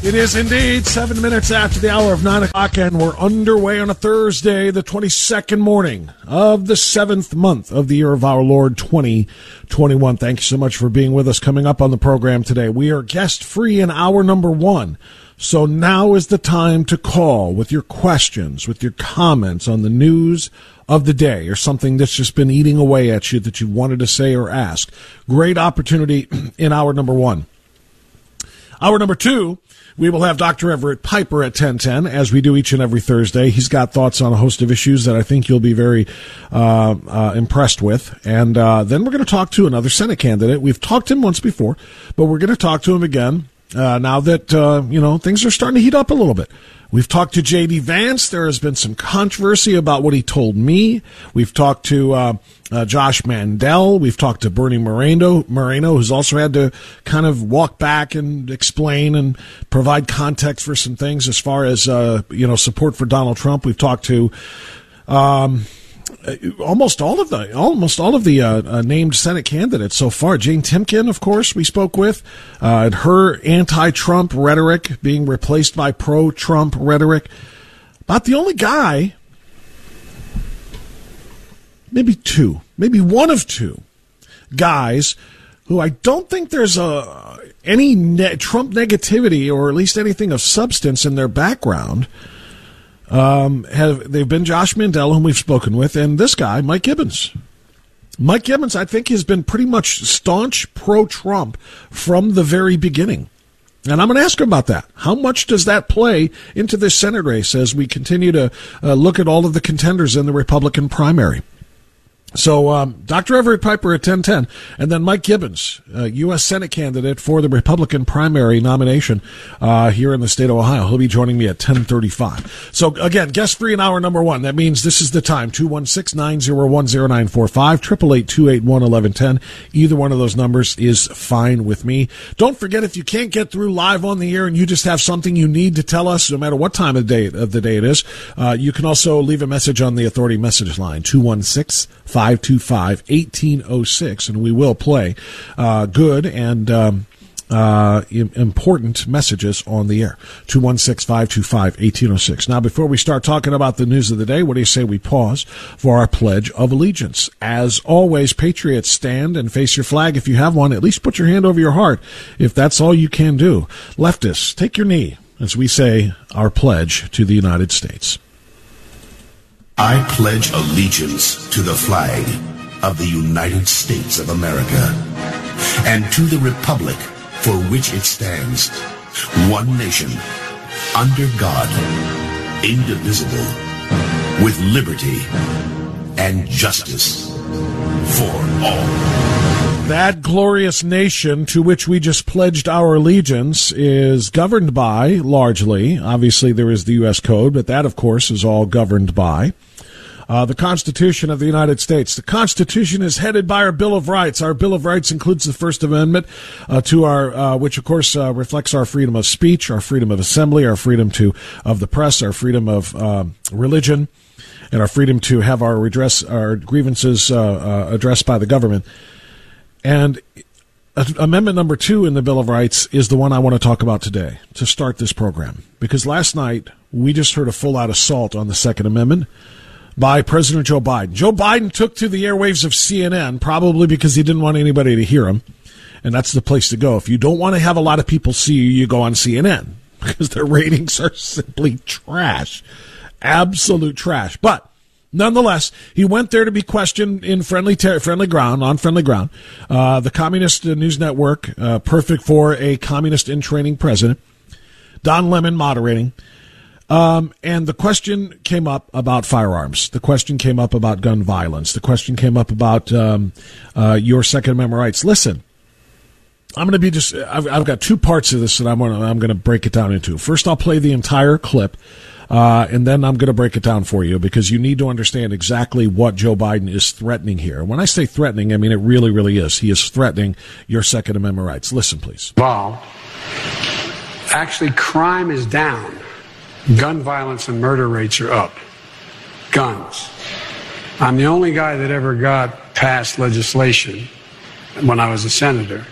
It is indeed seven minutes after the hour of nine o'clock, and we're underway on a Thursday, the 22nd morning of the seventh month of the year of our Lord 2021. Thank you so much for being with us. Coming up on the program today, we are guest free in hour number one. So now is the time to call with your questions, with your comments on the news of the day or something that's just been eating away at you that you wanted to say or ask. Great opportunity in hour number one. Hour number two, we will have Dr. Everett Piper at 1010, as we do each and every Thursday. He's got thoughts on a host of issues that I think you'll be very uh, uh, impressed with. And uh, then we're going to talk to another Senate candidate. We've talked to him once before, but we're going to talk to him again uh, now that, uh, you know, things are starting to heat up a little bit. We've talked to J.D. Vance. There has been some controversy about what he told me. We've talked to uh, uh, Josh Mandel. We've talked to Bernie Moreno, Moreno, who's also had to kind of walk back and explain and provide context for some things as far as uh, you know support for Donald Trump. We've talked to. Um, almost all of the almost all of the uh, uh, named Senate candidates so far. Jane Timken, of course, we spoke with, uh, and her anti-Trump rhetoric being replaced by pro-Trump rhetoric. About the only guy, maybe two, maybe one of two guys who I don't think there's a any ne- Trump negativity or at least anything of substance in their background um, have they've been Josh Mandel, whom we've spoken with, and this guy, Mike Gibbons. Mike Gibbons, I think, has been pretty much staunch pro Trump from the very beginning. And I'm going to ask him about that. How much does that play into this Senate race as we continue to uh, look at all of the contenders in the Republican primary? So, um, Dr. Everett Piper at 1010, and then Mike Gibbons, uh, U.S. Senate candidate for the Republican primary nomination uh, here in the state of Ohio. He'll be joining me at 1035. So, again, guest free in hour number one. That means this is the time, 216-901-0945, 888-281-1110. Either one of those numbers is fine with me. Don't forget, if you can't get through live on the air and you just have something you need to tell us, no matter what time of day, of the day it is, uh, you can also leave a message on the Authority message line, 216 525 1806, and we will play uh, good and. Um, uh, important messages on the air. 216-525-1806. Now, before we start talking about the news of the day, what do you say we pause for our Pledge of Allegiance? As always, Patriots, stand and face your flag if you have one. At least put your hand over your heart if that's all you can do. Leftists, take your knee as we say our pledge to the United States. I pledge allegiance to the flag of the United States of America and to the republic for which it stands, one nation, under God, indivisible, with liberty and justice for all. That glorious nation to which we just pledged our allegiance is governed by, largely, obviously there is the U.S. Code, but that, of course, is all governed by uh, the Constitution of the United States. The Constitution is headed by our Bill of Rights. Our Bill of Rights includes the First Amendment, uh, to our uh, which of course uh, reflects our freedom of speech, our freedom of assembly, our freedom to of the press, our freedom of uh, religion, and our freedom to have our redress our grievances uh, addressed by the government. And Amendment number two in the Bill of Rights is the one I want to talk about today to start this program. Because last night we just heard a full out assault on the Second Amendment by President Joe Biden. Joe Biden took to the airwaves of CNN, probably because he didn't want anybody to hear him. And that's the place to go. If you don't want to have a lot of people see you, you go on CNN because their ratings are simply trash. Absolute trash. But nonetheless, he went there to be questioned in friendly ter- friendly ground, on friendly ground. Uh, the Communist News Network, uh, perfect for a communist in training president. Don Lemon moderating. Um, and the question came up about firearms. The question came up about gun violence. The question came up about um, uh, your Second Amendment rights. Listen, I'm going to be just. I've, I've, got two parts of this that I'm going to, I'm going to break it down into. First, I'll play the entire clip, uh, and then I'm going to break it down for you because you need to understand exactly what Joe Biden is threatening here. When I say threatening, I mean it really, really is. He is threatening your Second Amendment rights. Listen, please. Well, actually, crime is down gun violence and murder rates are up. Guns. I'm the only guy that ever got passed legislation when I was a senator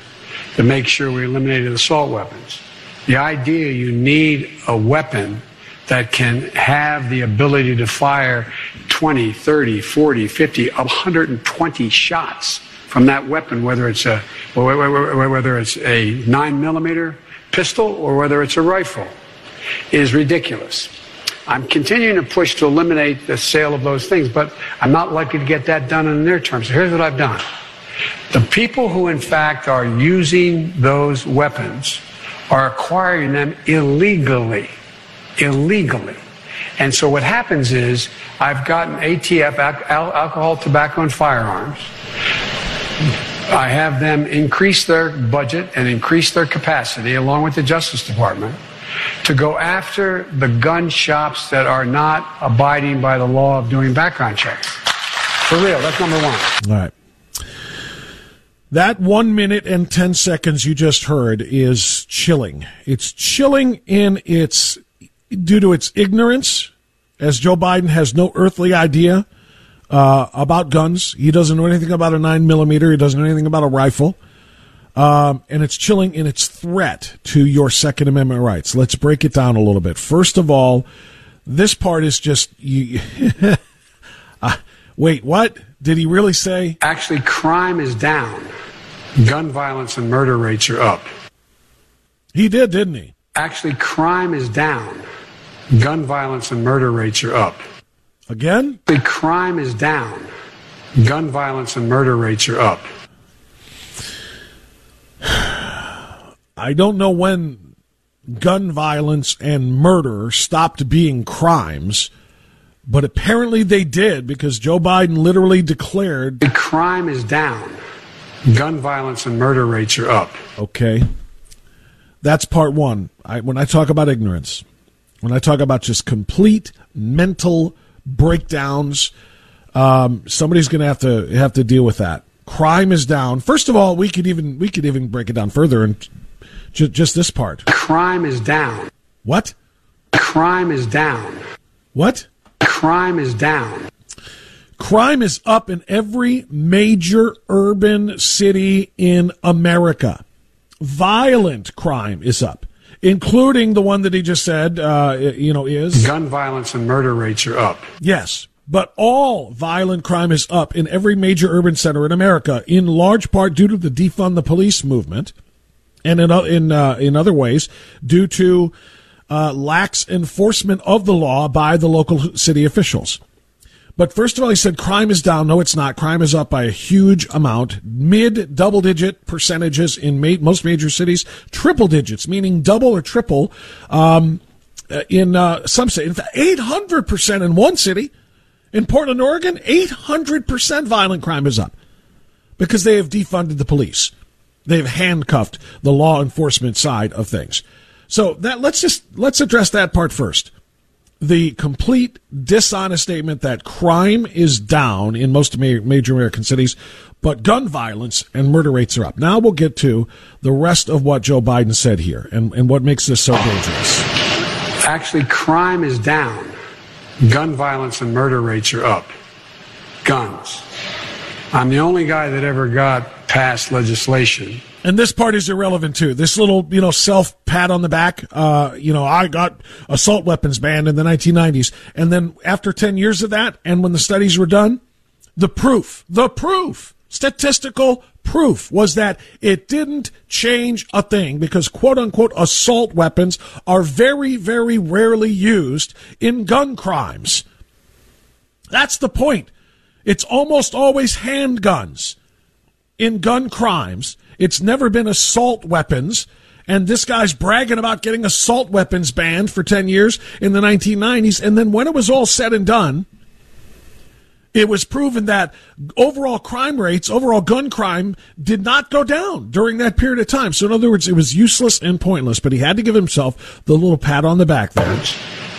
to make sure we eliminated assault weapons. The idea you need a weapon that can have the ability to fire 20, 30, 40, 50, 120 shots from that weapon, whether it's a whether it's a nine millimeter pistol or whether it's a rifle is ridiculous. I'm continuing to push to eliminate the sale of those things, but I'm not likely to get that done in the near term. So here's what I've done. The people who, in fact, are using those weapons are acquiring them illegally. Illegally. And so what happens is I've gotten ATF, alcohol, tobacco, and firearms. I have them increase their budget and increase their capacity along with the Justice Department to go after the gun shops that are not abiding by the law of doing background checks. For real, that's number one. All right. That one minute and 10 seconds you just heard is chilling. It's chilling in its, due to its ignorance, as Joe Biden has no earthly idea uh, about guns. He doesn't know anything about a nine millimeter. He doesn't know anything about a rifle. Um, and it's chilling in its threat to your Second Amendment rights. Let's break it down a little bit. First of all, this part is just you. uh, wait, what did he really say? Actually, crime is down. Gun violence and murder rates are up. He did, didn't he? Actually, crime is down. Gun violence and murder rates are up. Again? The crime is down. Gun violence and murder rates are up. I don't know when gun violence and murder stopped being crimes, but apparently they did because Joe Biden literally declared the crime is down. Gun violence and murder rates are up. Okay. That's part one. I, when I talk about ignorance, when I talk about just complete mental breakdowns, um, somebody's going to have to have to deal with that. Crime is down. First of all, we could even we could even break it down further and ju- just this part. Crime is down. What? Crime is down. What? Crime is down. Crime is up in every major urban city in America. Violent crime is up, including the one that he just said, uh, you know, is. Gun violence and murder rates are up. Yes. But all violent crime is up in every major urban center in America, in large part due to the defund the police movement, and in in uh, in other ways due to uh, lax enforcement of the law by the local city officials. But first of all, he said crime is down. No, it's not. Crime is up by a huge amount, mid double digit percentages in ma- most major cities, triple digits, meaning double or triple um, uh, in uh, some cities. In fact, 800% in one city In Portland, Oregon, 800% violent crime is up because they have defunded the police. They've handcuffed the law enforcement side of things. So that let's just let's address that part first. The complete dishonest statement that crime is down in most major American cities, but gun violence and murder rates are up. Now we'll get to the rest of what Joe Biden said here and, and what makes this so dangerous. Actually, crime is down. Gun violence and murder rates are up. Guns. I'm the only guy that ever got past legislation and this part is irrelevant too. This little, you know, self pat on the back. Uh, you know, I got assault weapons banned in the 1990s, and then after 10 years of that, and when the studies were done, the proof, the proof, statistical proof was that it didn't change a thing because quote unquote assault weapons are very, very rarely used in gun crimes. That's the point. It's almost always handguns in gun crimes it's never been assault weapons. And this guy's bragging about getting assault weapons banned for 10 years in the 1990s. And then when it was all said and done, it was proven that overall crime rates, overall gun crime, did not go down during that period of time. So, in other words, it was useless and pointless, but he had to give himself the little pat on the back there.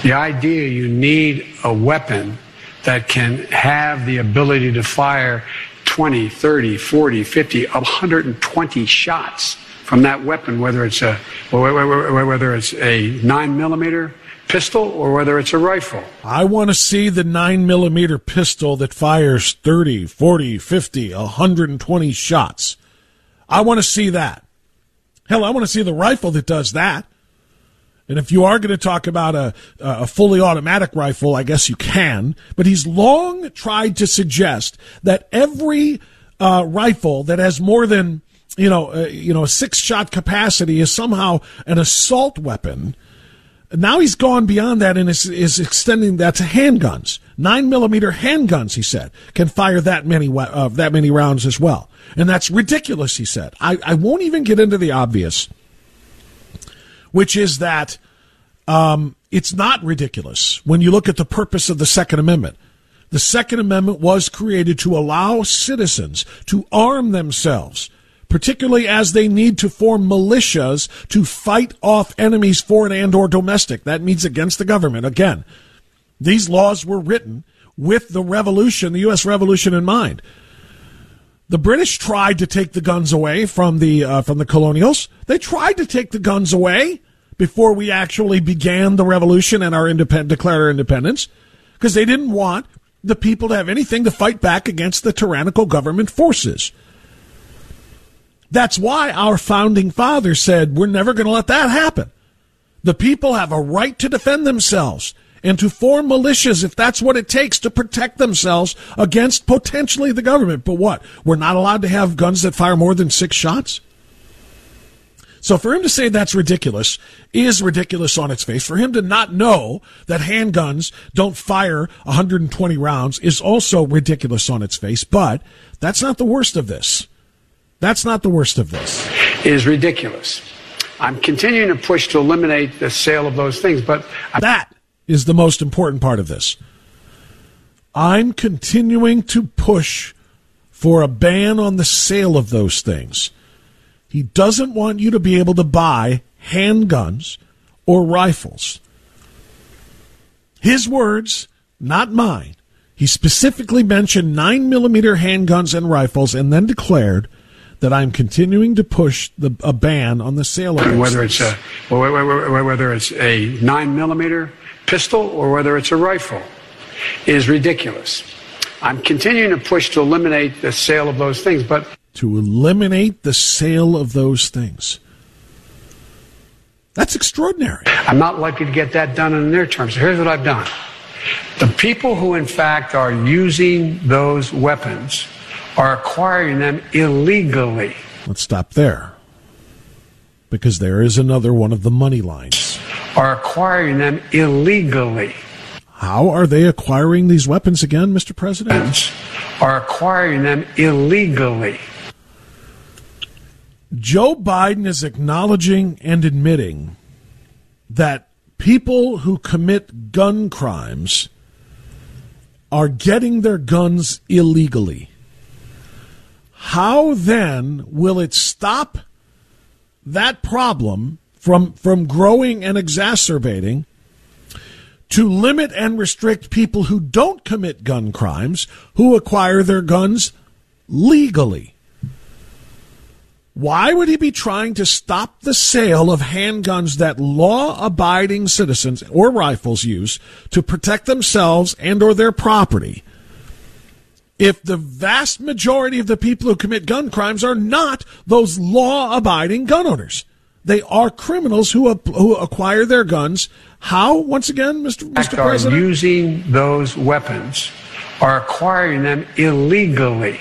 The idea you need a weapon that can have the ability to fire 20, 30, 40, 50, 120 shots from that weapon, whether it's a whether it's a nine millimeter pistol or whether it's a rifle. I want to see the nine millimeter pistol that fires 30, 40, 50, 120 shots. I want to see that. Hell, I want to see the rifle that does that. And if you are going to talk about a, a fully automatic rifle, I guess you can. But he's long tried to suggest that every uh, rifle that has more than you know, uh, you know, a six shot capacity is somehow an assault weapon. Now he's gone beyond that and is, is extending that to handguns. Nine millimeter handguns, he said, can fire that many uh, that many rounds as well, and that's ridiculous. He said. I, I won't even get into the obvious which is that um, it's not ridiculous when you look at the purpose of the Second Amendment. The Second Amendment was created to allow citizens to arm themselves, particularly as they need to form militias to fight off enemies, foreign and or domestic. That means against the government. Again, these laws were written with the revolution, the U.S. Revolution in mind. The British tried to take the guns away from the uh, from the colonials. They tried to take the guns away before we actually began the revolution and our independent declared our independence because they didn't want the people to have anything to fight back against the tyrannical government forces. That's why our founding fathers said we're never going to let that happen. The people have a right to defend themselves and to form militias if that's what it takes to protect themselves against potentially the government. But what? We're not allowed to have guns that fire more than six shots? So for him to say that's ridiculous is ridiculous on its face. For him to not know that handguns don't fire 120 rounds is also ridiculous on its face. But that's not the worst of this. That's not the worst of this. Is ridiculous. I'm continuing to push to eliminate the sale of those things, but I- that is the most important part of this. I'm continuing to push for a ban on the sale of those things. He doesn't want you to be able to buy handguns or rifles. His words, not mine. He specifically mentioned 9 millimeter handguns and rifles and then declared that I'm continuing to push the, a ban on the sale of whether it's a whether it's a 9 millimeter pistol or whether it's a rifle is ridiculous. I'm continuing to push to eliminate the sale of those things, but to eliminate the sale of those things. That's extraordinary. I'm not likely to get that done in the near term. So here's what I've done. The people who, in fact, are using those weapons are acquiring them illegally. Let's stop there. Because there is another one of the money lines. Are acquiring them illegally. How are they acquiring these weapons again, Mr. President? Are acquiring them illegally. Joe Biden is acknowledging and admitting that people who commit gun crimes are getting their guns illegally, how then will it stop that problem from, from growing and exacerbating to limit and restrict people who don't commit gun crimes, who acquire their guns legally? Why would he be trying to stop the sale of handguns that law-abiding citizens or rifles use to protect themselves and or their property? If the vast majority of the people who commit gun crimes are not those law-abiding gun owners, they are criminals who who acquire their guns. How? Once again, Mr. Mr. President, using those weapons are acquiring them illegally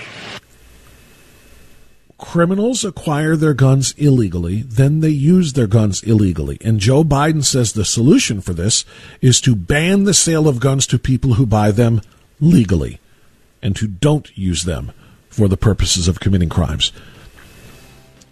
criminals acquire their guns illegally, then they use their guns illegally. And Joe Biden says the solution for this is to ban the sale of guns to people who buy them legally and who don't use them for the purposes of committing crimes.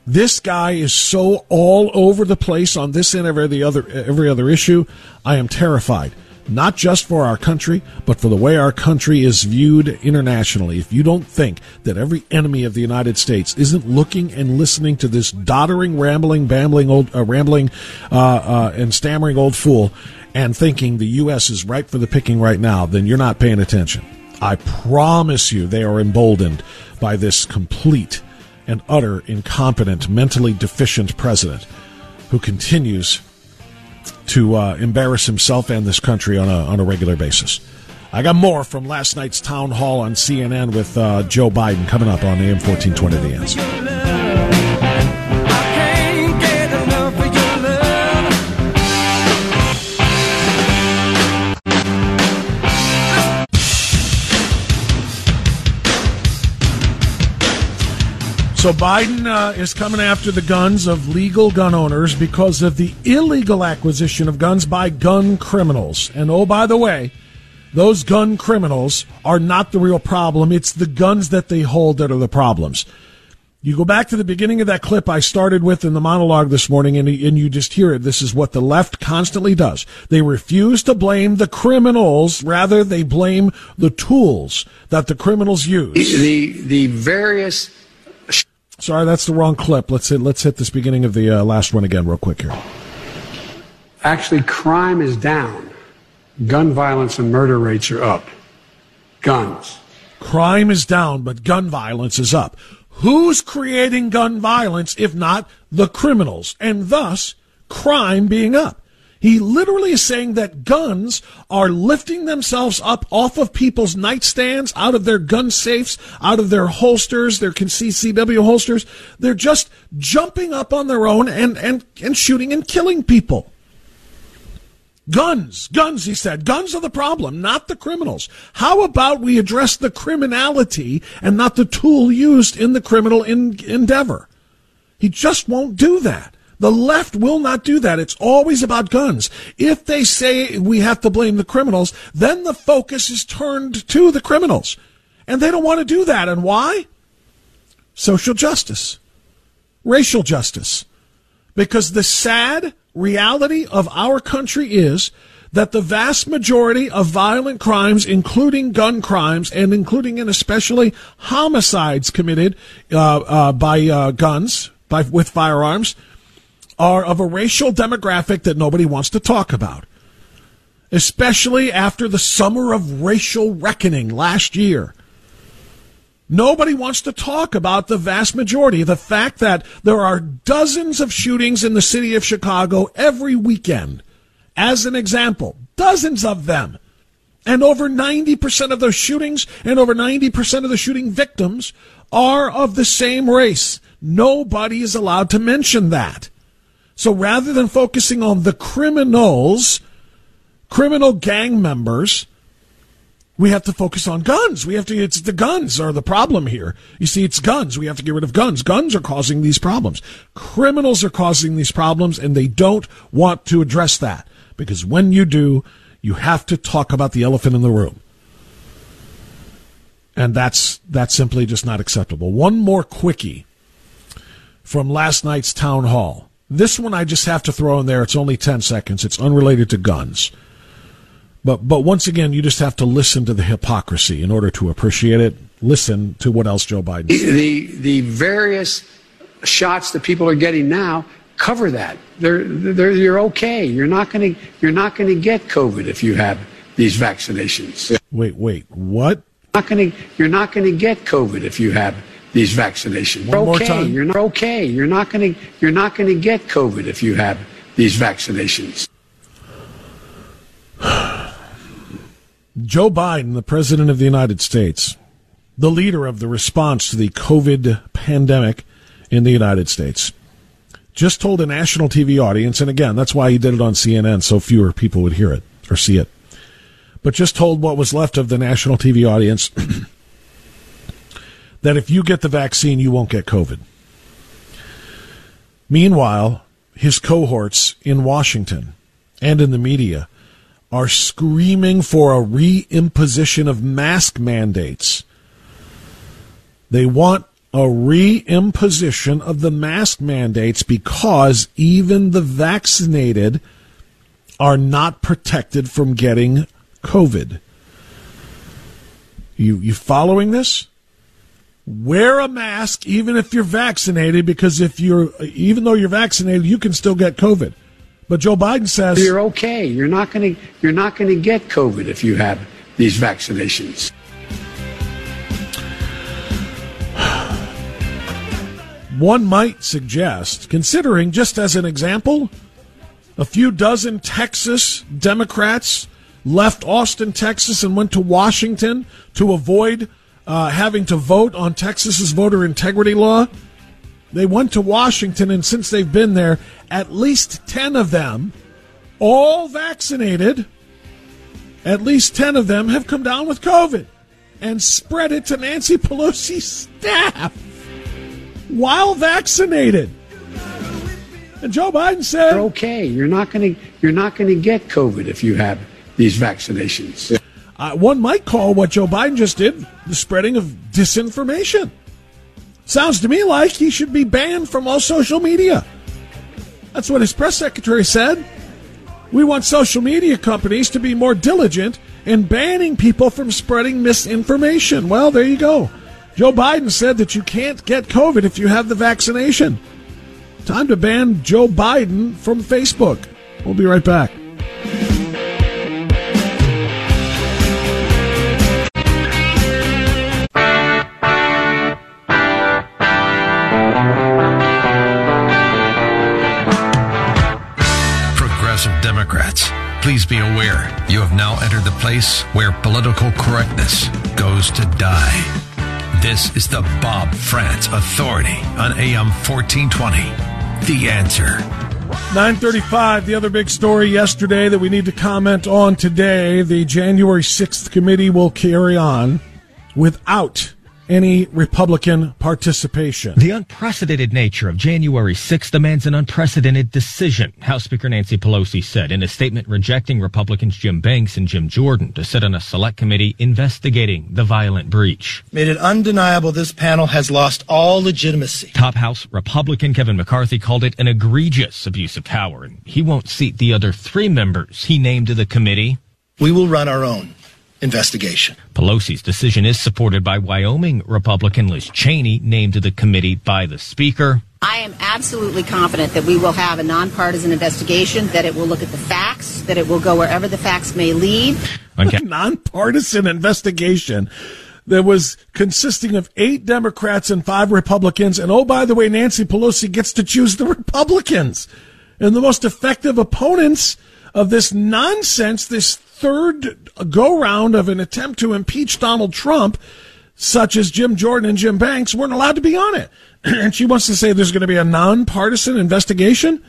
This guy is so all over the place on this and every other every other issue. I am terrified not just for our country, but for the way our country is viewed internationally. If you don't think that every enemy of the United States isn't looking and listening to this doddering, rambling, bambling old, uh, rambling, uh, uh, and stammering old fool, and thinking the U.S. is ripe for the picking right now, then you're not paying attention. I promise you, they are emboldened by this complete and utter incompetent, mentally deficient president who continues to uh, embarrass himself and this country on a, on a regular basis. I got more from last night's town hall on CNN with uh, Joe Biden coming up on AM 1420 The Answer. So Biden uh, is coming after the guns of legal gun owners because of the illegal acquisition of guns by gun criminals. And oh, by the way, those gun criminals are not the real problem. It's the guns that they hold that are the problems. You go back to the beginning of that clip I started with in the monologue this morning, and, and you just hear it. This is what the left constantly does. They refuse to blame the criminals. Rather, they blame the tools that the criminals use. The, the various Sorry, that's the wrong clip. Let's hit, let's hit this beginning of the uh, last one again, real quick here. Actually, crime is down. Gun violence and murder rates are up. Guns. Crime is down, but gun violence is up. Who's creating gun violence if not the criminals? And thus, crime being up. He literally is saying that guns are lifting themselves up off of people's nightstands, out of their gun safes, out of their holsters, their CCW holsters. They're just jumping up on their own and, and, and shooting and killing people. Guns, guns, he said. Guns are the problem, not the criminals. How about we address the criminality and not the tool used in the criminal in, endeavor? He just won't do that. The left will not do that. It's always about guns. If they say we have to blame the criminals, then the focus is turned to the criminals. And they don't want to do that. And why? Social justice, racial justice. Because the sad reality of our country is that the vast majority of violent crimes, including gun crimes and including and especially homicides committed uh, uh, by uh, guns, by with firearms, are of a racial demographic that nobody wants to talk about, especially after the summer of racial reckoning last year. Nobody wants to talk about the vast majority. The fact that there are dozens of shootings in the city of Chicago every weekend. As an example, dozens of them. And over 90% of those shootings and over 90% of the shooting victims are of the same race. Nobody is allowed to mention that. So rather than focusing on the criminals, criminal gang members, we have to focus on guns. We have to, it's the guns are the problem here. You see, it's guns. We have to get rid of guns. Guns are causing these problems. Criminals are causing these problems and they don't want to address that because when you do, you have to talk about the elephant in the room. And that's, that's simply just not acceptable. One more quickie from last night's town hall. This one I just have to throw in there. It's only 10 seconds. It's unrelated to guns. But but once again, you just have to listen to the hypocrisy in order to appreciate it. Listen to what else Joe Biden. The, the, the various shots that people are getting now cover that. They're, they're, you're okay. You're not going to you're not going to get COVID if you have these vaccinations. Wait, wait, what? Not going to you're not going to get COVID if you have these vaccinations. One more okay. time. You're not okay. You're not going to you're not going to get COVID if you have these vaccinations. Joe Biden, the President of the United States, the leader of the response to the COVID pandemic in the United States, just told a national TV audience, and again, that's why he did it on CNN so fewer people would hear it or see it, but just told what was left of the national TV audience that if you get the vaccine, you won't get COVID. Meanwhile, his cohorts in Washington and in the media are screaming for a reimposition of mask mandates. They want a reimposition of the mask mandates because even the vaccinated are not protected from getting COVID. You you following this? Wear a mask even if you're vaccinated because if you're even though you're vaccinated, you can still get COVID. But Joe Biden says You're okay. You're not going to you're not going to get COVID if you have these vaccinations. one might suggest, considering just as an example, a few dozen Texas Democrats left Austin, Texas, and went to Washington to avoid uh, having to vote on Texas's voter integrity law. They went to Washington, and since they've been there, at least 10 of them, all vaccinated, at least 10 of them have come down with COVID and spread it to Nancy Pelosi's staff while vaccinated. And Joe Biden said, okay. You're not going to you're not going to get COVID if you have these vaccinations. Uh, one might call what Joe Biden just did the spreading of disinformation. Sounds to me like he should be banned from all social media. That's what his press secretary said. We want social media companies to be more diligent in banning people from spreading misinformation. Well, there you go. Joe Biden said that you can't get COVID if you have the vaccination. Time to ban Joe Biden from Facebook. We'll be right back. Please be aware you have now entered the place where political correctness goes to die. This is the Bob Frantz Authority on AM 1420. The answer. 935, the other big story yesterday that we need to comment on today. The January 6th committee will carry on without any Republican participation. The unprecedented nature of January 6th demands an unprecedented decision, House Speaker Nancy Pelosi said in a statement rejecting Republicans Jim Banks and Jim Jordan to sit on a select committee investigating the violent breach. Made it undeniable this panel has lost all legitimacy. Top House Republican Kevin McCarthy called it an egregious abuse of power, and he won't seat the other three members he named to the committee. We will run our own investigation. Pelosi's decision is supported by Wyoming Republican Liz Cheney, named to the committee by the Speaker. I am absolutely confident that we will have a nonpartisan investigation, that it will look at the facts, that it will go wherever the facts may lead. A nonpartisan investigation that was consisting of eight Democrats and five Republicans. And oh, by the way, Nancy Pelosi gets to choose the Republicans. And the most effective opponents of this nonsense, this third go round of an attempt to impeach Donald Trump, such as Jim Jordan and Jim Banks, weren't allowed to be on it. and she wants to say there's going to be a nonpartisan investigation.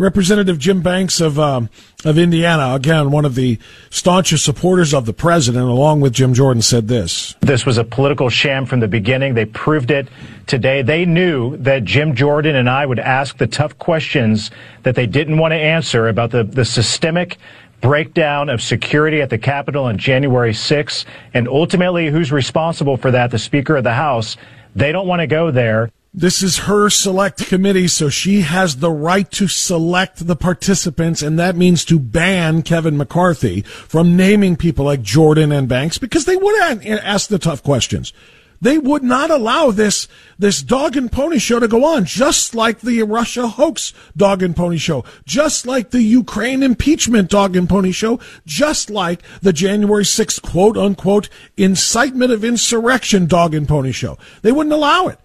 Representative Jim Banks of um, of Indiana, again one of the staunchest supporters of the president, along with Jim Jordan, said this: "This was a political sham from the beginning. They proved it today. They knew that Jim Jordan and I would ask the tough questions that they didn't want to answer about the the systemic." breakdown of security at the Capitol on January 6th, and ultimately who's responsible for that, the Speaker of the House. They don't want to go there. This is her select committee, so she has the right to select the participants, and that means to ban Kevin McCarthy from naming people like Jordan and Banks because they would ask the tough questions. They would not allow this this dog and pony show to go on, just like the Russia hoax dog and pony show, just like the Ukraine impeachment dog and pony show, just like the January 6th quote unquote incitement of insurrection dog and pony show. They wouldn't allow it.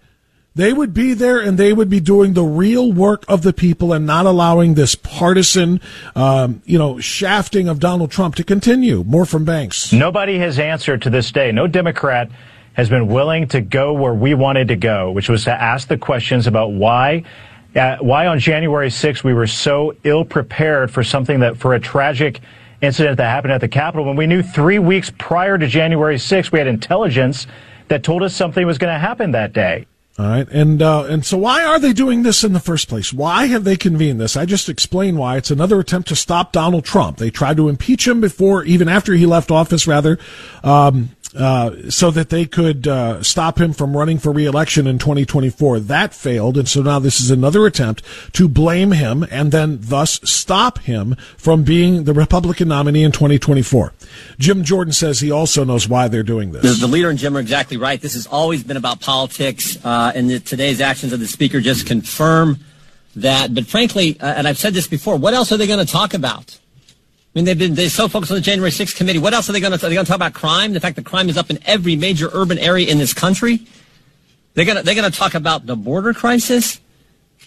They would be there and they would be doing the real work of the people and not allowing this partisan, um, you know, shafting of Donald Trump to continue. More from Banks. Nobody has answered to this day. No Democrat has been willing to go where we wanted to go, which was to ask the questions about why uh, why on January 6th we were so ill prepared for something that for a tragic incident that happened at the Capitol when we knew three weeks prior to January 6th we had intelligence that told us something was going to happen that day. All right, and uh, and so why are they doing this in the first place? Why have they convened this? I just explained why. It's another attempt to stop Donald Trump. They tried to impeach him before, even after he left office, rather. Um, uh, so that they could uh, stop him from running for reelection in 2024. That failed, and so now this is another attempt to blame him and then thus stop him from being the Republican nominee in 2024. Jim Jordan says he also knows why they're doing this. The, the leader and Jim are exactly right. This has always been about politics, uh, and the, today's actions of the speaker just confirm that. But frankly, uh, and I've said this before, what else are they going to talk about? I mean, they've been they're so focused on the January 6th committee. What else are they going to? Are they going to talk about crime? The fact that crime is up in every major urban area in this country. They're going to they're going to talk about the border crisis.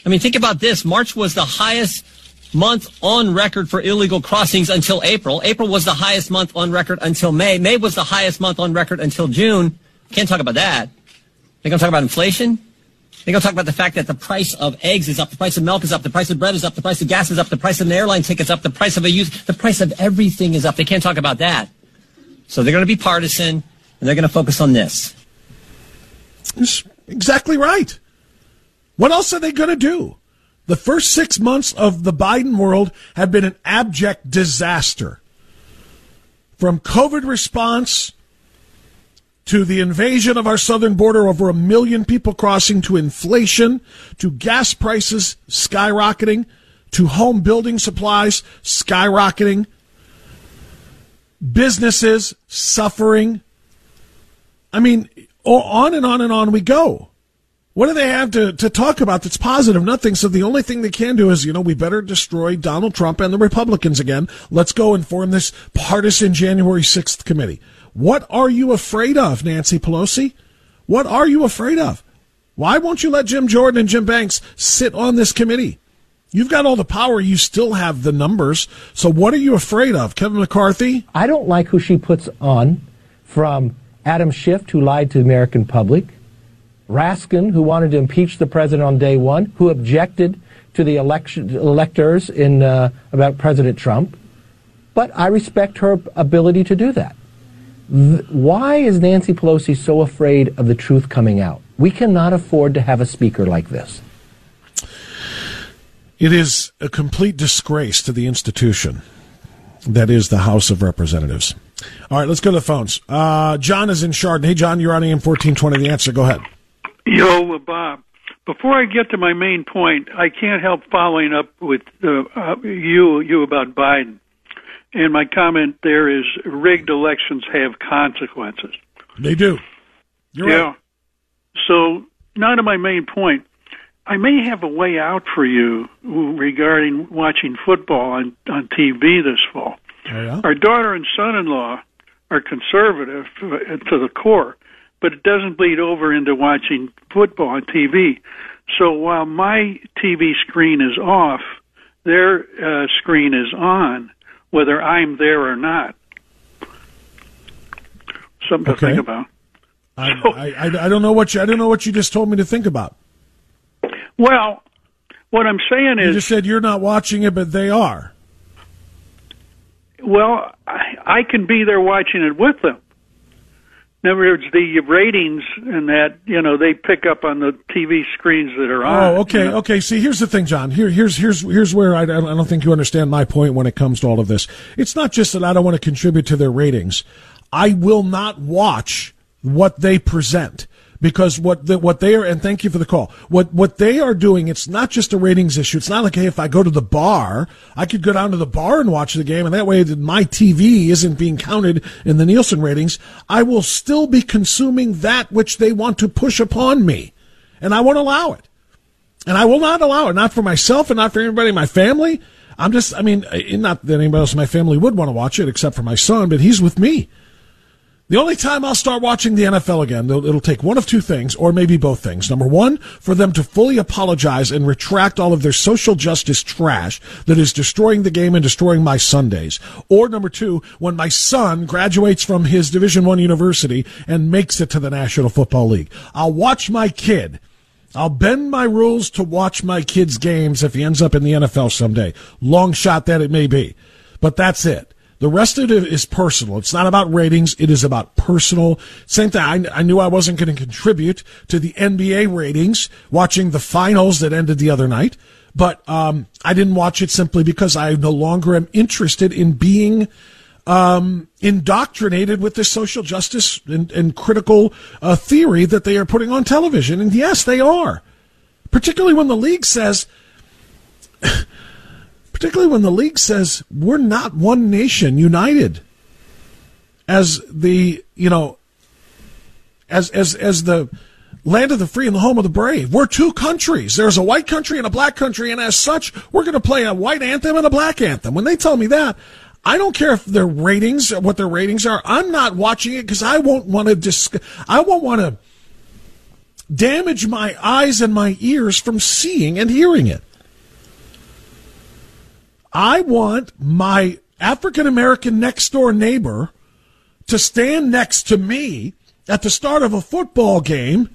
I mean, think about this. March was the highest month on record for illegal crossings until April. April was the highest month on record until May. May was the highest month on record until June. Can't talk about that. They're going to talk about inflation. They're going to talk about the fact that the price of eggs is up, the price of milk is up, the price of bread is up, the price of gas is up, the price of an airline ticket is up, the price of a use, the price of everything is up. They can't talk about that. So they're going to be partisan and they're going to focus on this. That's exactly right. What else are they going to do? The first six months of the Biden world have been an abject disaster. From COVID response to the invasion of our southern border, over a million people crossing, to inflation, to gas prices skyrocketing, to home building supplies skyrocketing, businesses suffering. I mean, on and on and on we go. What do they have to, to talk about that's positive? Nothing. So the only thing they can do is, you know, we better destroy Donald Trump and the Republicans again. Let's go and form this partisan January 6th committee. What are you afraid of, Nancy Pelosi? What are you afraid of? Why won't you let Jim Jordan and Jim Banks sit on this committee? You've got all the power. You still have the numbers. So what are you afraid of? Kevin McCarthy? I don't like who she puts on from Adam Schiff, who lied to the American public, Raskin, who wanted to impeach the president on day one, who objected to the election electors in uh, about President Trump. But I respect her ability to do that why is Nancy Pelosi so afraid of the truth coming out? We cannot afford to have a speaker like this. It is a complete disgrace to the institution that is the House of Representatives. All right, let's go to the phones. Uh, John is in Chardon. Hey, John, you're on AM 1420. The answer. Go ahead. Yo, Bob. Before I get to my main point, I can't help following up with uh, uh, you you about Biden. And my comment there is rigged elections have consequences. They do. You're yeah. Right. So, now to my main point. I may have a way out for you regarding watching football on, on TV this fall. Oh, yeah? Our daughter and son in law are conservative to the core, but it doesn't bleed over into watching football on TV. So while my TV screen is off, their uh, screen is on whether I'm there or not. Something okay. to think about. I, so, I, I, don't know what you I don't know what you just told me to think about. Well, what I'm saying is you just said you're not watching it, but they are. Well, I, I can be there watching it with them. In other words, the ratings and that you know they pick up on the TV screens that are on. Oh, okay, you know? okay. See, here's the thing, John. Here, here's here's here's where I, I don't think you understand my point when it comes to all of this. It's not just that I don't want to contribute to their ratings. I will not watch what they present because what the, what they are and thank you for the call. What what they are doing, it's not just a ratings issue. It's not like hey, if I go to the bar, I could go down to the bar and watch the game, and that way my TV isn't being counted in the Nielsen ratings. I will still be consuming that which they want to push upon me, and I won't allow it. And I will not allow it, not for myself and not for anybody in my family. I'm just, I mean, not that anybody else in my family would want to watch it except for my son, but he's with me. The only time I'll start watching the NFL again, it'll take one of two things, or maybe both things. Number one, for them to fully apologize and retract all of their social justice trash that is destroying the game and destroying my Sundays. Or number two, when my son graduates from his Division One university and makes it to the National Football League. I'll watch my kid. I'll bend my rules to watch my kid's games if he ends up in the NFL someday. Long shot that it may be. But that's it. The rest of it is personal. It's not about ratings. It is about personal. Same thing. I, I knew I wasn't going to contribute to the NBA ratings watching the finals that ended the other night, but um, I didn't watch it simply because I no longer am interested in being um, indoctrinated with this social justice and, and critical uh, theory that they are putting on television. And yes, they are. Particularly when the league says particularly when the league says we're not one nation united. As the you know as as as the land of the free and the home of the brave. We're two countries. There's a white country and a black country and as such we're going to play a white anthem and a black anthem. When they tell me that I don't care if their ratings what their ratings are. I'm not watching it because I won't want to dis- I won't want to damage my eyes and my ears from seeing and hearing it I want my African American next door neighbor to stand next to me at the start of a football game,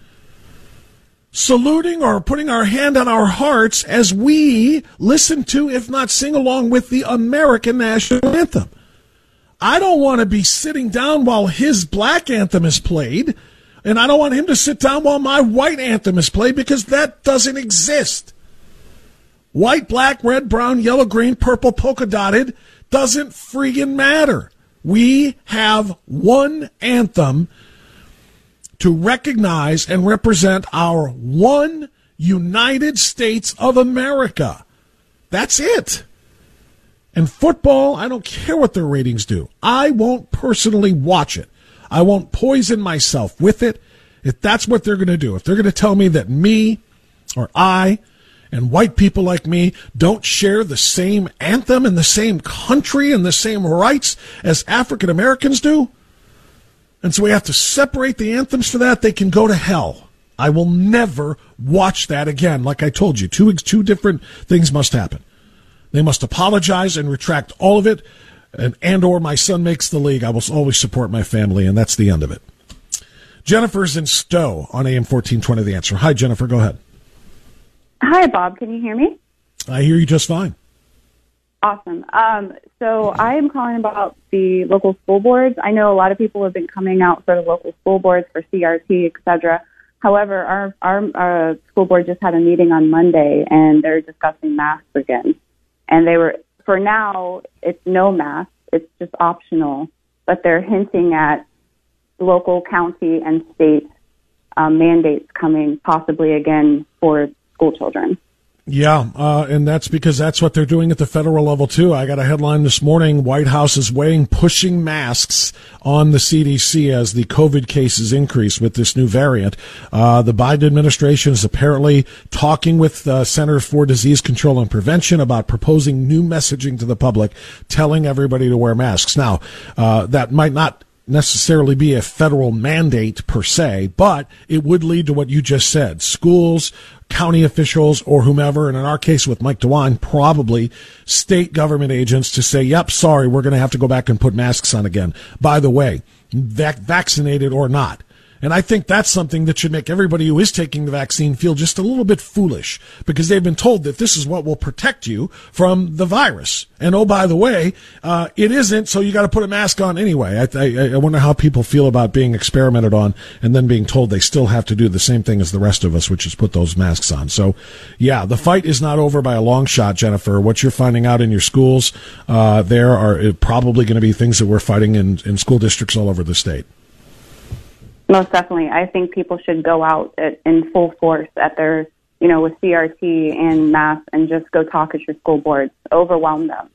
saluting or putting our hand on our hearts as we listen to, if not sing along with, the American national anthem. I don't want to be sitting down while his black anthem is played, and I don't want him to sit down while my white anthem is played because that doesn't exist. White, black, red, brown, yellow, green, purple, polka dotted doesn't friggin' matter. We have one anthem to recognize and represent our one United States of America. That's it. And football, I don't care what their ratings do. I won't personally watch it. I won't poison myself with it. If that's what they're going to do, if they're going to tell me that me or I and white people like me don't share the same anthem and the same country and the same rights as African Americans do. And so we have to separate the anthems for that. They can go to hell. I will never watch that again. Like I told you, two, two different things must happen. They must apologize and retract all of it, and, and or my son makes the league. I will always support my family, and that's the end of it. Jennifer's in Stow on AM 1420 The Answer. Hi, Jennifer. Go ahead. Hi, Bob. Can you hear me? I hear you just fine. Awesome. Um, so I am calling about the local school boards. I know a lot of people have been coming out for the local school boards for CRT, et cetera. However, our, our, our school board just had a meeting on Monday and they're discussing masks again. And they were, for now, it's no mask. It's just optional, but they're hinting at local, county, and state um, mandates coming possibly again for school children. Yeah, uh, and that's because that's what they're doing at the federal level too. I got a headline this morning: White House is weighing pushing masks on the CDC as the COVID cases increase with this new variant. Uh, the Biden administration is apparently talking with the Center for Disease Control and Prevention about proposing new messaging to the public, telling everybody to wear masks. Now, uh, that might not necessarily be a federal mandate per se, but it would lead to what you just said. Schools, county officials, or whomever, and in our case with Mike DeWine, probably state government agents to say, yep, sorry, we're going to have to go back and put masks on again. By the way, vac- vaccinated or not. And I think that's something that should make everybody who is taking the vaccine feel just a little bit foolish because they've been told that this is what will protect you from the virus. And oh, by the way, uh, it isn't, so you got to put a mask on anyway. I, I, I wonder how people feel about being experimented on and then being told they still have to do the same thing as the rest of us, which is put those masks on. So, yeah, the fight is not over by a long shot, Jennifer. What you're finding out in your schools, uh, there are uh, probably going to be things that we're fighting in, in school districts all over the state. Most definitely. I think people should go out at, in full force at their, you know, with CRT and math and just go talk at your school boards, overwhelm them.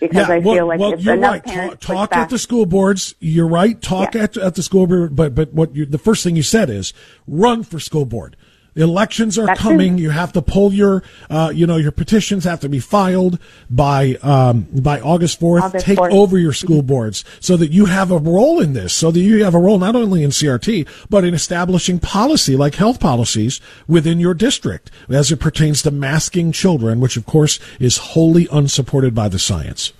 Because yeah, I well, feel like well, if you're enough right. Talk, talk at the school boards. You're right. Talk at at the school board. But but what you the first thing you said is run for school board. Elections are That's coming. true. You have to pull your, uh, you know, your petitions have to be filed by um, by August fourth. Take 4th. over your school boards so that you have a role in this. So that you have a role not only in CRT but in establishing policy like health policies within your district as it pertains to masking children, which of course is wholly unsupported by the science.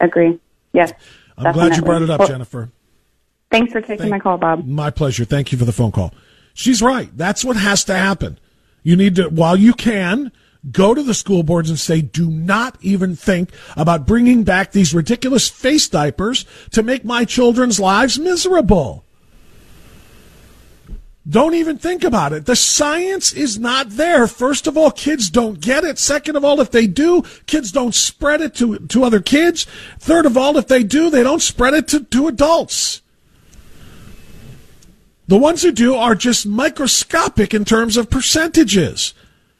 Agree. Yes. I'm glad you brought it up, Well, Jennifer. Thanks for taking my call, Bob. My pleasure. Thank you for the phone call. She's right. That's what has to happen. You need to, while you can, go to the school boards and say, do not even think about bringing back these ridiculous face diapers to make my children's lives miserable. Don't even think about it. The science is not there. First of all, kids don't get it. Second of all, if they do, kids don't spread it to, to other kids. Third of all, if they do, they don't spread it to, to adults. The ones who do are just microscopic in terms of percentages.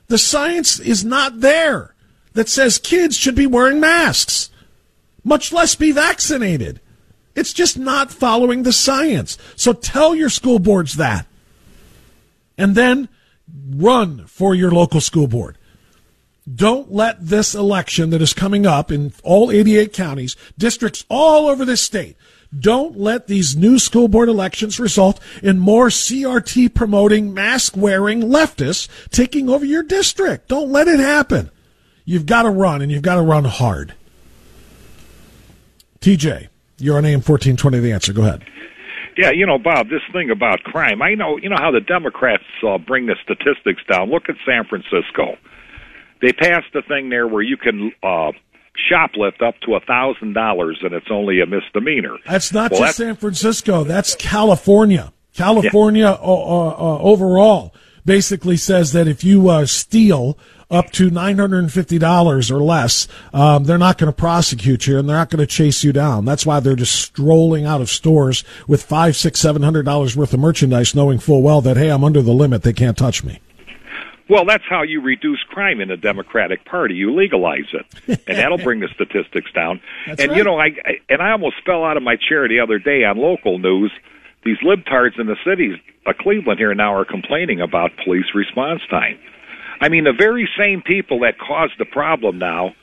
The science is not there that says kids should be wearing masks, much less be vaccinated. It's just not following the science. So tell your school boards that. And then run for your local school board. Don't let this election that is coming up in all 88 counties, districts all over this state, don't let these new school board elections result in more CRT promoting, mask wearing leftists taking over your district. Don't let it happen. You've got to run, and you've got to run hard. TJ, you're on AM 1420 The Answer. Go ahead. Yeah, you know, Bob, this thing about crime. I know, you know how the Democrats uh, bring the statistics down. Look at San Francisco. They passed a thing there where you can uh, shoplift up to a thousand dollars, and it's only a misdemeanor. That's not Well, just that's- San Francisco. That's California. California uh, uh, uh, overall basically says that if you uh, steal up to nine hundred and fifty dollars or less, um, they're not going to prosecute you and they're not going to chase you down. That's why they're just strolling out of stores with five, six, seven hundred dollars worth of merchandise, knowing full well that hey, I'm under the limit. They can't touch me. Well, that's how you reduce crime in the Democratic Party. You legalize it, and that'll bring the statistics down. That's and right. you know, I, I and I almost fell out of my chair the other day on local news. These libtards in the cities of Cleveland here now are complaining about police response time. I mean, the very same people that caused the problem now,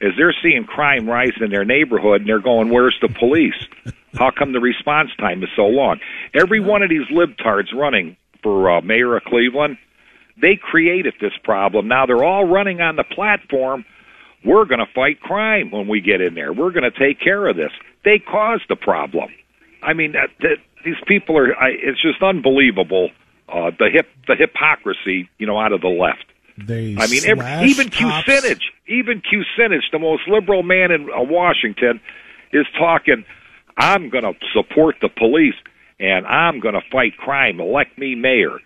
is they're seeing crime rise in their neighborhood, and they're going, "Where's the police? How come the response time is so long?" Every one of these libtards running for uh, mayor of Cleveland they created this problem. Now they're all running on the platform. We're going to fight crime when we get in there. We're going to take care of this. They caused the problem. I mean, that, that, these people are. I, it's just unbelievable. Uh, the hip, the hypocrisy, you know, out of the left. They I mean, every, even. Kucinich, even Kucinich, the most liberal man in uh, Washington, is talking. I'm going to support the police, and I'm going to fight crime. Elect me mayor.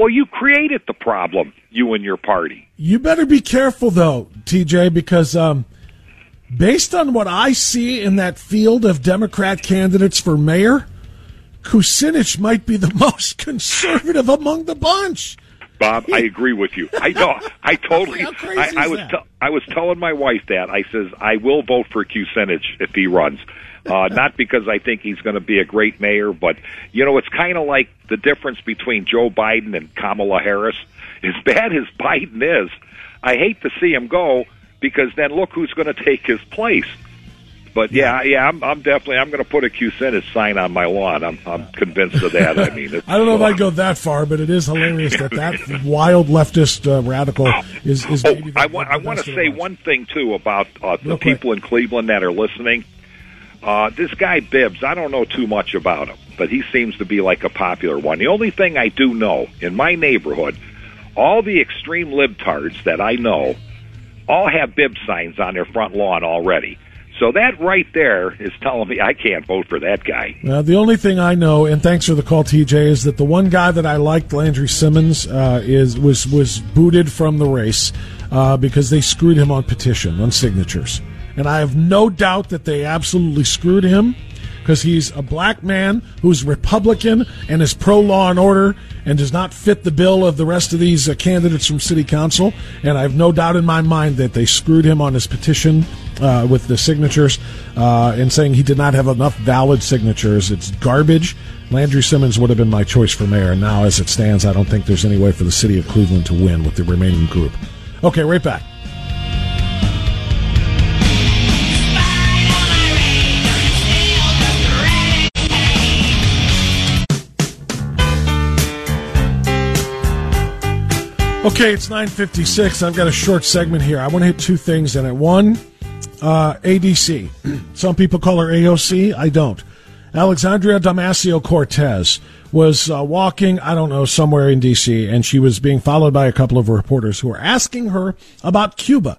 Well, you created the problem, you and your party. You better be careful though, TJ, because um, based on what I see in that field of Democrat candidates for mayor, Kucinich might be the most conservative among the bunch. Bob, I agree with you. I know. I totally. I, I was. Te- I was telling my wife that. I says I will vote for Kucinich if he runs. Uh, not because I think he's going to be a great mayor, but you know, it's kind of like the difference between Joe Biden and Kamala Harris. As bad as Biden is, I hate to see him go because then look who's going to take his place. But yeah, yeah, I'm, I'm definitely I'm going to put a Kucinich sign on my lawn. I'm, I'm convinced of that. I mean, it's, I don't know if I'd go that far, but it is hilarious that that wild leftist uh, radical is is. Oh, I want I want to say one thing too about uh, the Real quick. people in Cleveland that are listening. Uh, this guy Bibbs, I don't know too much about him, but he seems to be like a popular one. The only thing I do know in my neighborhood, all the extreme libtards that I know, all have Bibb signs on their front lawn already. So that right there is telling me I can't vote for that guy. Uh, the only thing I know, and thanks for the call, TJ, is that the one guy that I liked, Landry Simmons, uh, is was was booted from the race uh, because they screwed him on petition on signatures, and I have no doubt that they absolutely screwed him because he's a black man who's Republican and is pro law and order and does not fit the bill of the rest of these uh, candidates from city council. And I have no doubt in my mind that they screwed him on his petition uh, with the signatures uh, and saying he did not have enough valid signatures. It's garbage. Landry Simmons would have been my choice for mayor. And now, as it stands, I don't think there's any way for the city of Cleveland to win with the remaining group. Okay, right back. Okay, it's 9:56. I've got a short segment here. I want to hit two things in it. One, uh, ADC. Some people call her AOC. I don't. Alexandria Damasio Cortez was uh, walking, I don't know, somewhere in D.C., and she was being followed by a couple of reporters who were asking her about Cuba.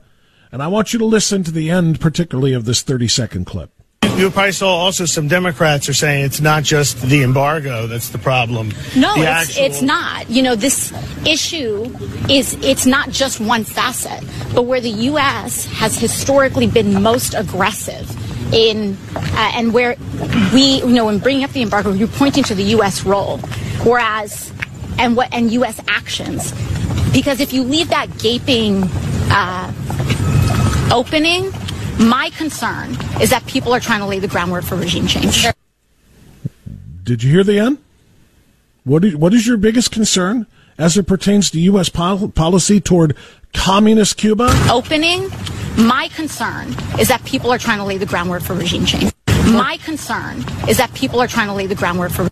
And I want you to listen to the end, particularly of this 30 second clip. You probably saw also some Democrats are saying it's not just the embargo that's the problem. No, The it's, actual- it's not. You know, this issue is it's not just one facet, but where the U.S. has historically been most aggressive in, uh, and where we, you know, in bringing up the embargo, you're pointing to the U.S. role, whereas, and what, and U.S. actions, because if you leave that gaping uh, opening, my concern is that people are trying to lay the groundwork for regime change. Did you hear the end? What is, what is your biggest concern as it pertains to U.S. pol- policy toward communist Cuba? opening, my concern is that people are trying to lay the groundwork for regime change. My concern is that people are trying to lay the groundwork for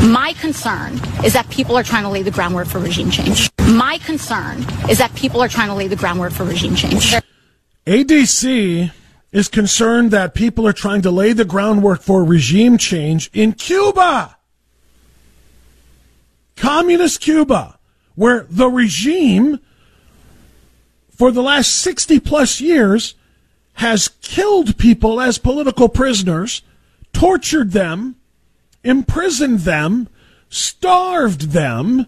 my concern is that people are trying to lay the groundwork for regime change. My concern is that people are trying to lay the groundwork for regime change. ADC is concerned that people are trying to lay the groundwork for regime change in Cuba. Communist Cuba, where the regime for the last 60 plus years has killed people as political prisoners, tortured them, imprisoned them, starved them.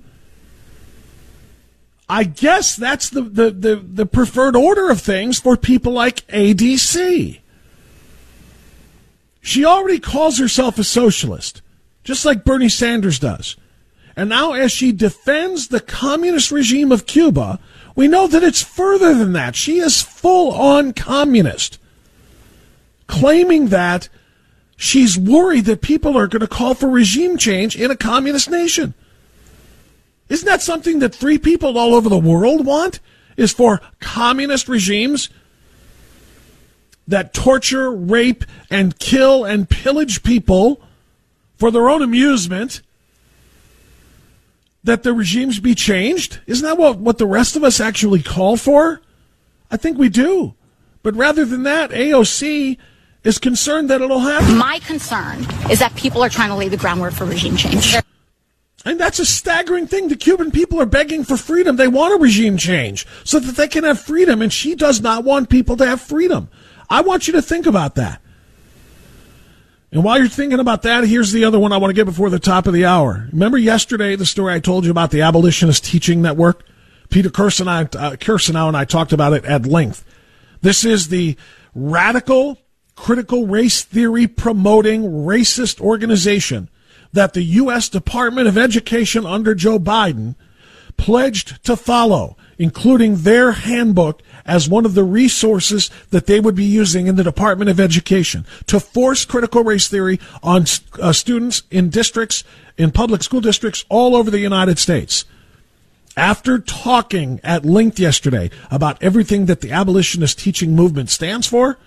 I guess that's the, the, the, the preferred order of things for people like ADC. She already calls herself a socialist, just like Bernie Sanders does. And now, as she defends the communist regime of Cuba, we know that it's further than that. She is full on communist, claiming that she's worried that people are going to call for regime change in a communist nation. Isn't that something that three people all over the world want? Is for communist regimes that torture, rape, and kill and pillage people for their own amusement, that the regimes be changed? Isn't that what, what the rest of us actually call for? I think we do. But rather than that, AOC is concerned that it'll happen. My concern is that people are trying to lay the groundwork for regime change. And that's a staggering thing. The Cuban people are begging for freedom. They want a regime change so that they can have freedom. And she does not want people to have freedom. I want you to think about that. And while you're thinking about that, here's the other one I want to get before the top of the hour. Remember yesterday the story I told you about the Abolitionist Teaching Network? Peter Kirsanow and uh, and I talked about it at length. This is the radical, critical race theory promoting racist organization that the U.S. Department of Education under Joe Biden pledged to follow, including their handbook as one of the resources that they would be using in the Department of Education to force critical race theory on uh, students in districts, in public school districts all over the United States. After talking at length yesterday about everything that the abolitionist teaching movement stands for,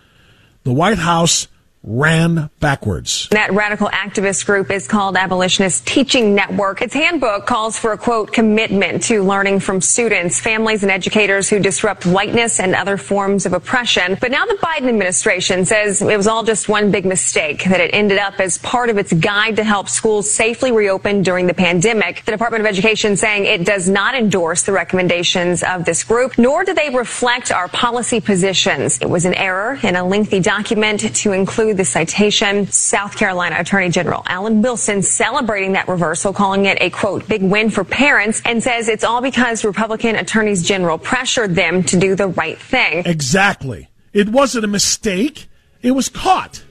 the White House ran backwards. That radical activist group is called Abolitionist Teaching Network. Its handbook calls for a quote commitment to learning from students, families, and educators who disrupt whiteness and other forms of oppression. But now the Biden administration says it was all just one big mistake, that it ended up as part of its guide to help schools safely reopen during the pandemic. The Department of Education saying it does not endorse the recommendations of this group, nor do they reflect our policy positions. It was an error in a lengthy document to include the citation. South Carolina Attorney General Alan Wilson celebrating that reversal, calling it a quote, big win for parents, and says it's all because Republican attorneys general pressured them to do the right thing. Exactly. It wasn't a mistake. It was caught.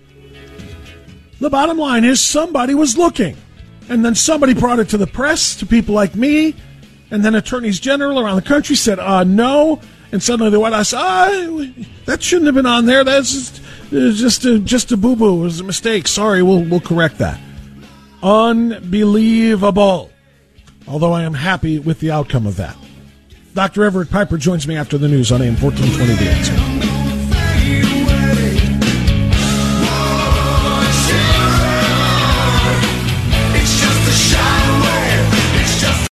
The bottom line is somebody was looking. And then somebody brought it to the press, to people like me, and then attorneys general around the country said, uh, no. And suddenly the White House, ah, that shouldn't have been on there. That's just, just a, just a boo boo. It was a mistake. Sorry, we'll, we'll correct that. Unbelievable. Although I am happy with the outcome of that. Dr. Everett Piper joins me after the news on AM 1420 The Answer.